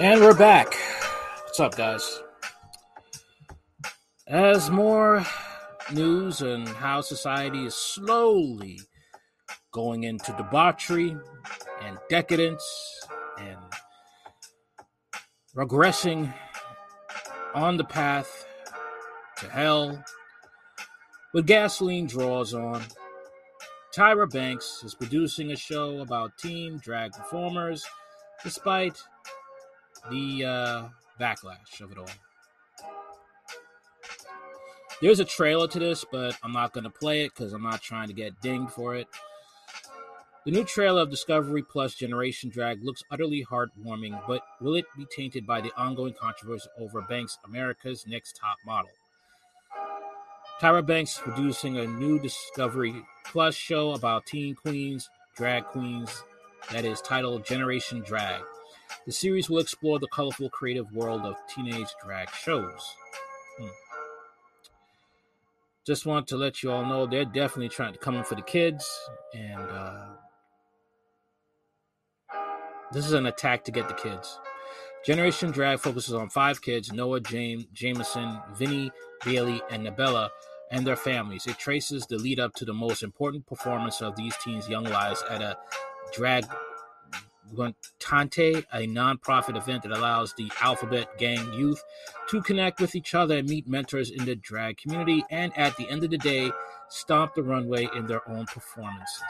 And we're back. What's up, guys? As more news and how society is slowly going into debauchery and decadence and regressing on the path to hell with gasoline draws on. Tyra Banks is producing a show about teen drag performers despite the uh, backlash of it all. There's a trailer to this, but I'm not going to play it because I'm not trying to get dinged for it. The new trailer of Discovery Plus Generation Drag looks utterly heartwarming, but will it be tainted by the ongoing controversy over Banks' America's Next Top Model? Tyra Banks producing a new Discovery Plus show about teen queens, drag queens, that is titled Generation Drag. The series will explore the colorful, creative world of teenage drag shows. Hmm. Just want to let you all know they're definitely trying to come in for the kids, and uh, this is an attack to get the kids. Generation Drag focuses on five kids Noah, James, Jameson, Vinny, Bailey, and Nabella, and their families. It traces the lead up to the most important performance of these teens' young lives at a drag Guantante, a non-profit event that allows the Alphabet Gang youth to connect with each other and meet mentors in the drag community, and at the end of the day, stomp the runway in their own performances.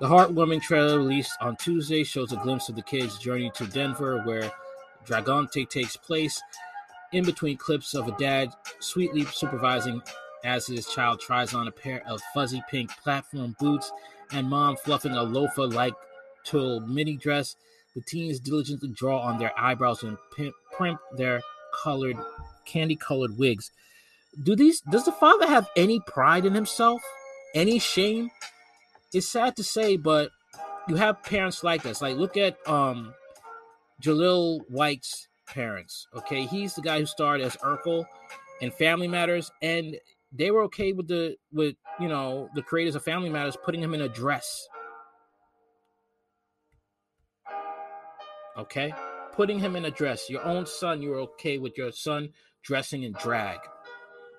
The heartwarming trailer released on Tuesday shows a glimpse of the kids' journey to Denver, where Dragutante takes place, in between clips of a dad sweetly supervising as his child tries on a pair of fuzzy pink platform boots and mom fluffing a loafer like tulle mini dress. The teens diligently draw on their eyebrows and primp their colored, candy colored wigs. Do these does the father have any pride in himself? Any shame? It's sad to say, but you have parents like this. Like look at um Jaleel White's parents. Okay, he's the guy who starred as Urkel in Family Matters, and they were okay with the with you know the creators of Family Matters putting him in a dress. Okay, putting him in a dress. Your own son, you're okay with your son dressing in drag.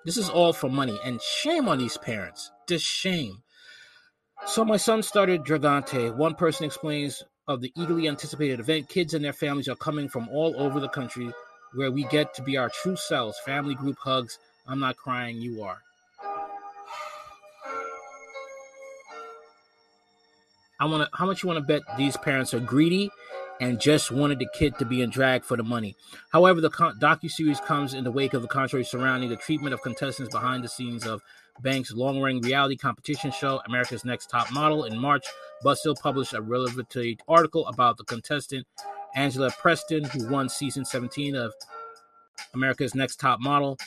This is all for money, and shame on these parents. Just shame. So my son started Dragutante. One person explains of the eagerly anticipated event. Kids and their families are coming from all over the country where we get to be our true selves. Family group hugs. I'm not crying, you are. I want to. How much you want to bet these parents are greedy and just wanted the kid to be in drag for the money? However, the docu series comes in the wake of the controversy surrounding the treatment of contestants behind the scenes of Banks' long-running reality competition show, America's Next Top Model. In March, BuzzFeed published a relevant article about the contestant Angela Preston, who won season 17 of America's Next Top Model,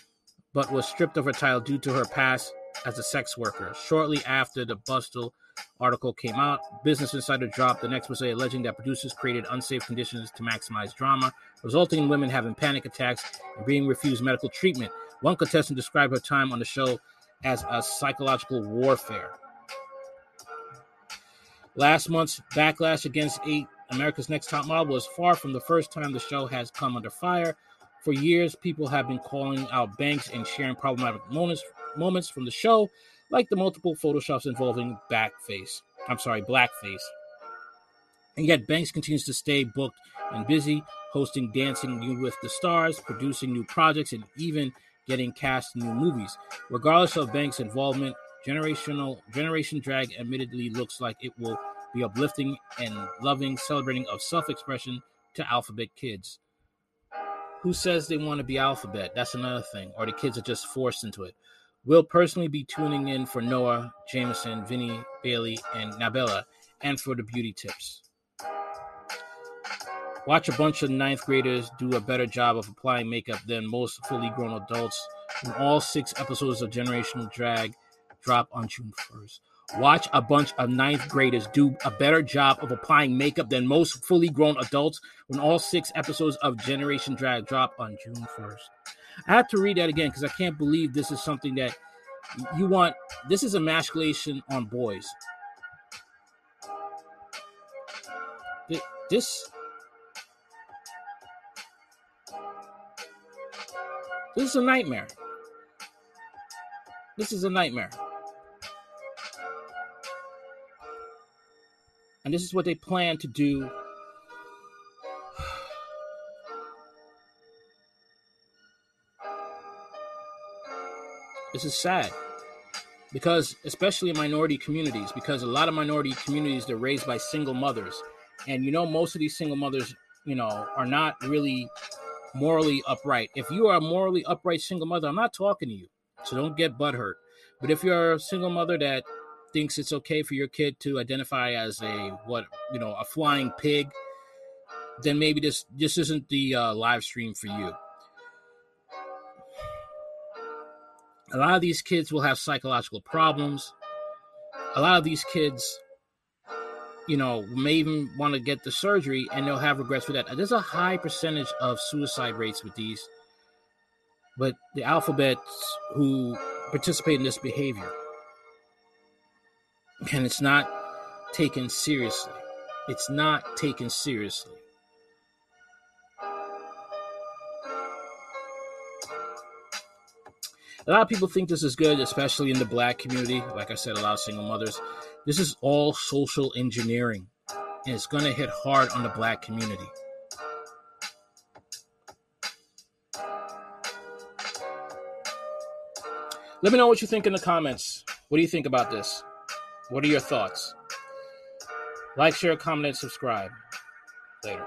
but was stripped of her title due to her past as a sex worker. Shortly after the Bustle article came out, Business Insider dropped an expose alleging that producers created unsafe conditions to maximize drama, resulting in women having panic attacks and being refused medical treatment. One contestant described her time on the show as a psychological warfare. Last month's backlash against eight America's Next Top Model was far from the first time the show has come under fire. For years, people have been calling out Banks and sharing problematic moments moments from the show, like the multiple photoshops involving backface. I'm sorry, blackface. And yet, Banks continues to stay booked and busy, hosting Dancing with the Stars, producing new projects, and even getting cast in new movies. Regardless of Banks' involvement, generational Generation Drag admittedly looks like it will be uplifting and loving, celebrating of self-expression to alphabet kids. Who says they want to be alphabet? That's another thing. Or the kids are just forced into it. We'll personally be tuning in for Noah, Jameson, Vinny, Bailey, and Nabella, and for the beauty tips. Watch a bunch of ninth graders do a better job of applying makeup than most fully grown adults when all six episodes of Generational Drag drop on June 1st. Watch a bunch of ninth graders do a better job of applying makeup than most fully grown adults when all six episodes of Generation Drag drop on June 1st. I have to read that again because I can't believe this is something that you want. This is emasculation on boys. This This is a nightmare. This is a nightmare. And this is what they plan to do. This is sad because, especially in minority communities, because a lot of minority communities they're raised by single mothers, and you know most of these single mothers, you know, are not really morally upright. If you are a morally upright single mother, I'm not talking to you, so don't get butthurt. But if you're a single mother that thinks it's okay for your kid to identify as a what you know a flying pig, then maybe this this isn't the uh, live stream for you. A lot of these kids will have psychological problems. A lot of these kids you know, may even want to get the surgery and they'll have regrets for that. There's a high percentage of suicide rates with these, but the alphabets who participate in this behavior, and it's not taken seriously. It's not taken seriously. A lot of people think this is good, especially in the black community. Like I said, a lot of single mothers. This is all social engineering, and it's going to hit hard on the black community. Let me know what you think in the comments. What do you think about this? What are your thoughts? Like, share, comment, and subscribe. Later.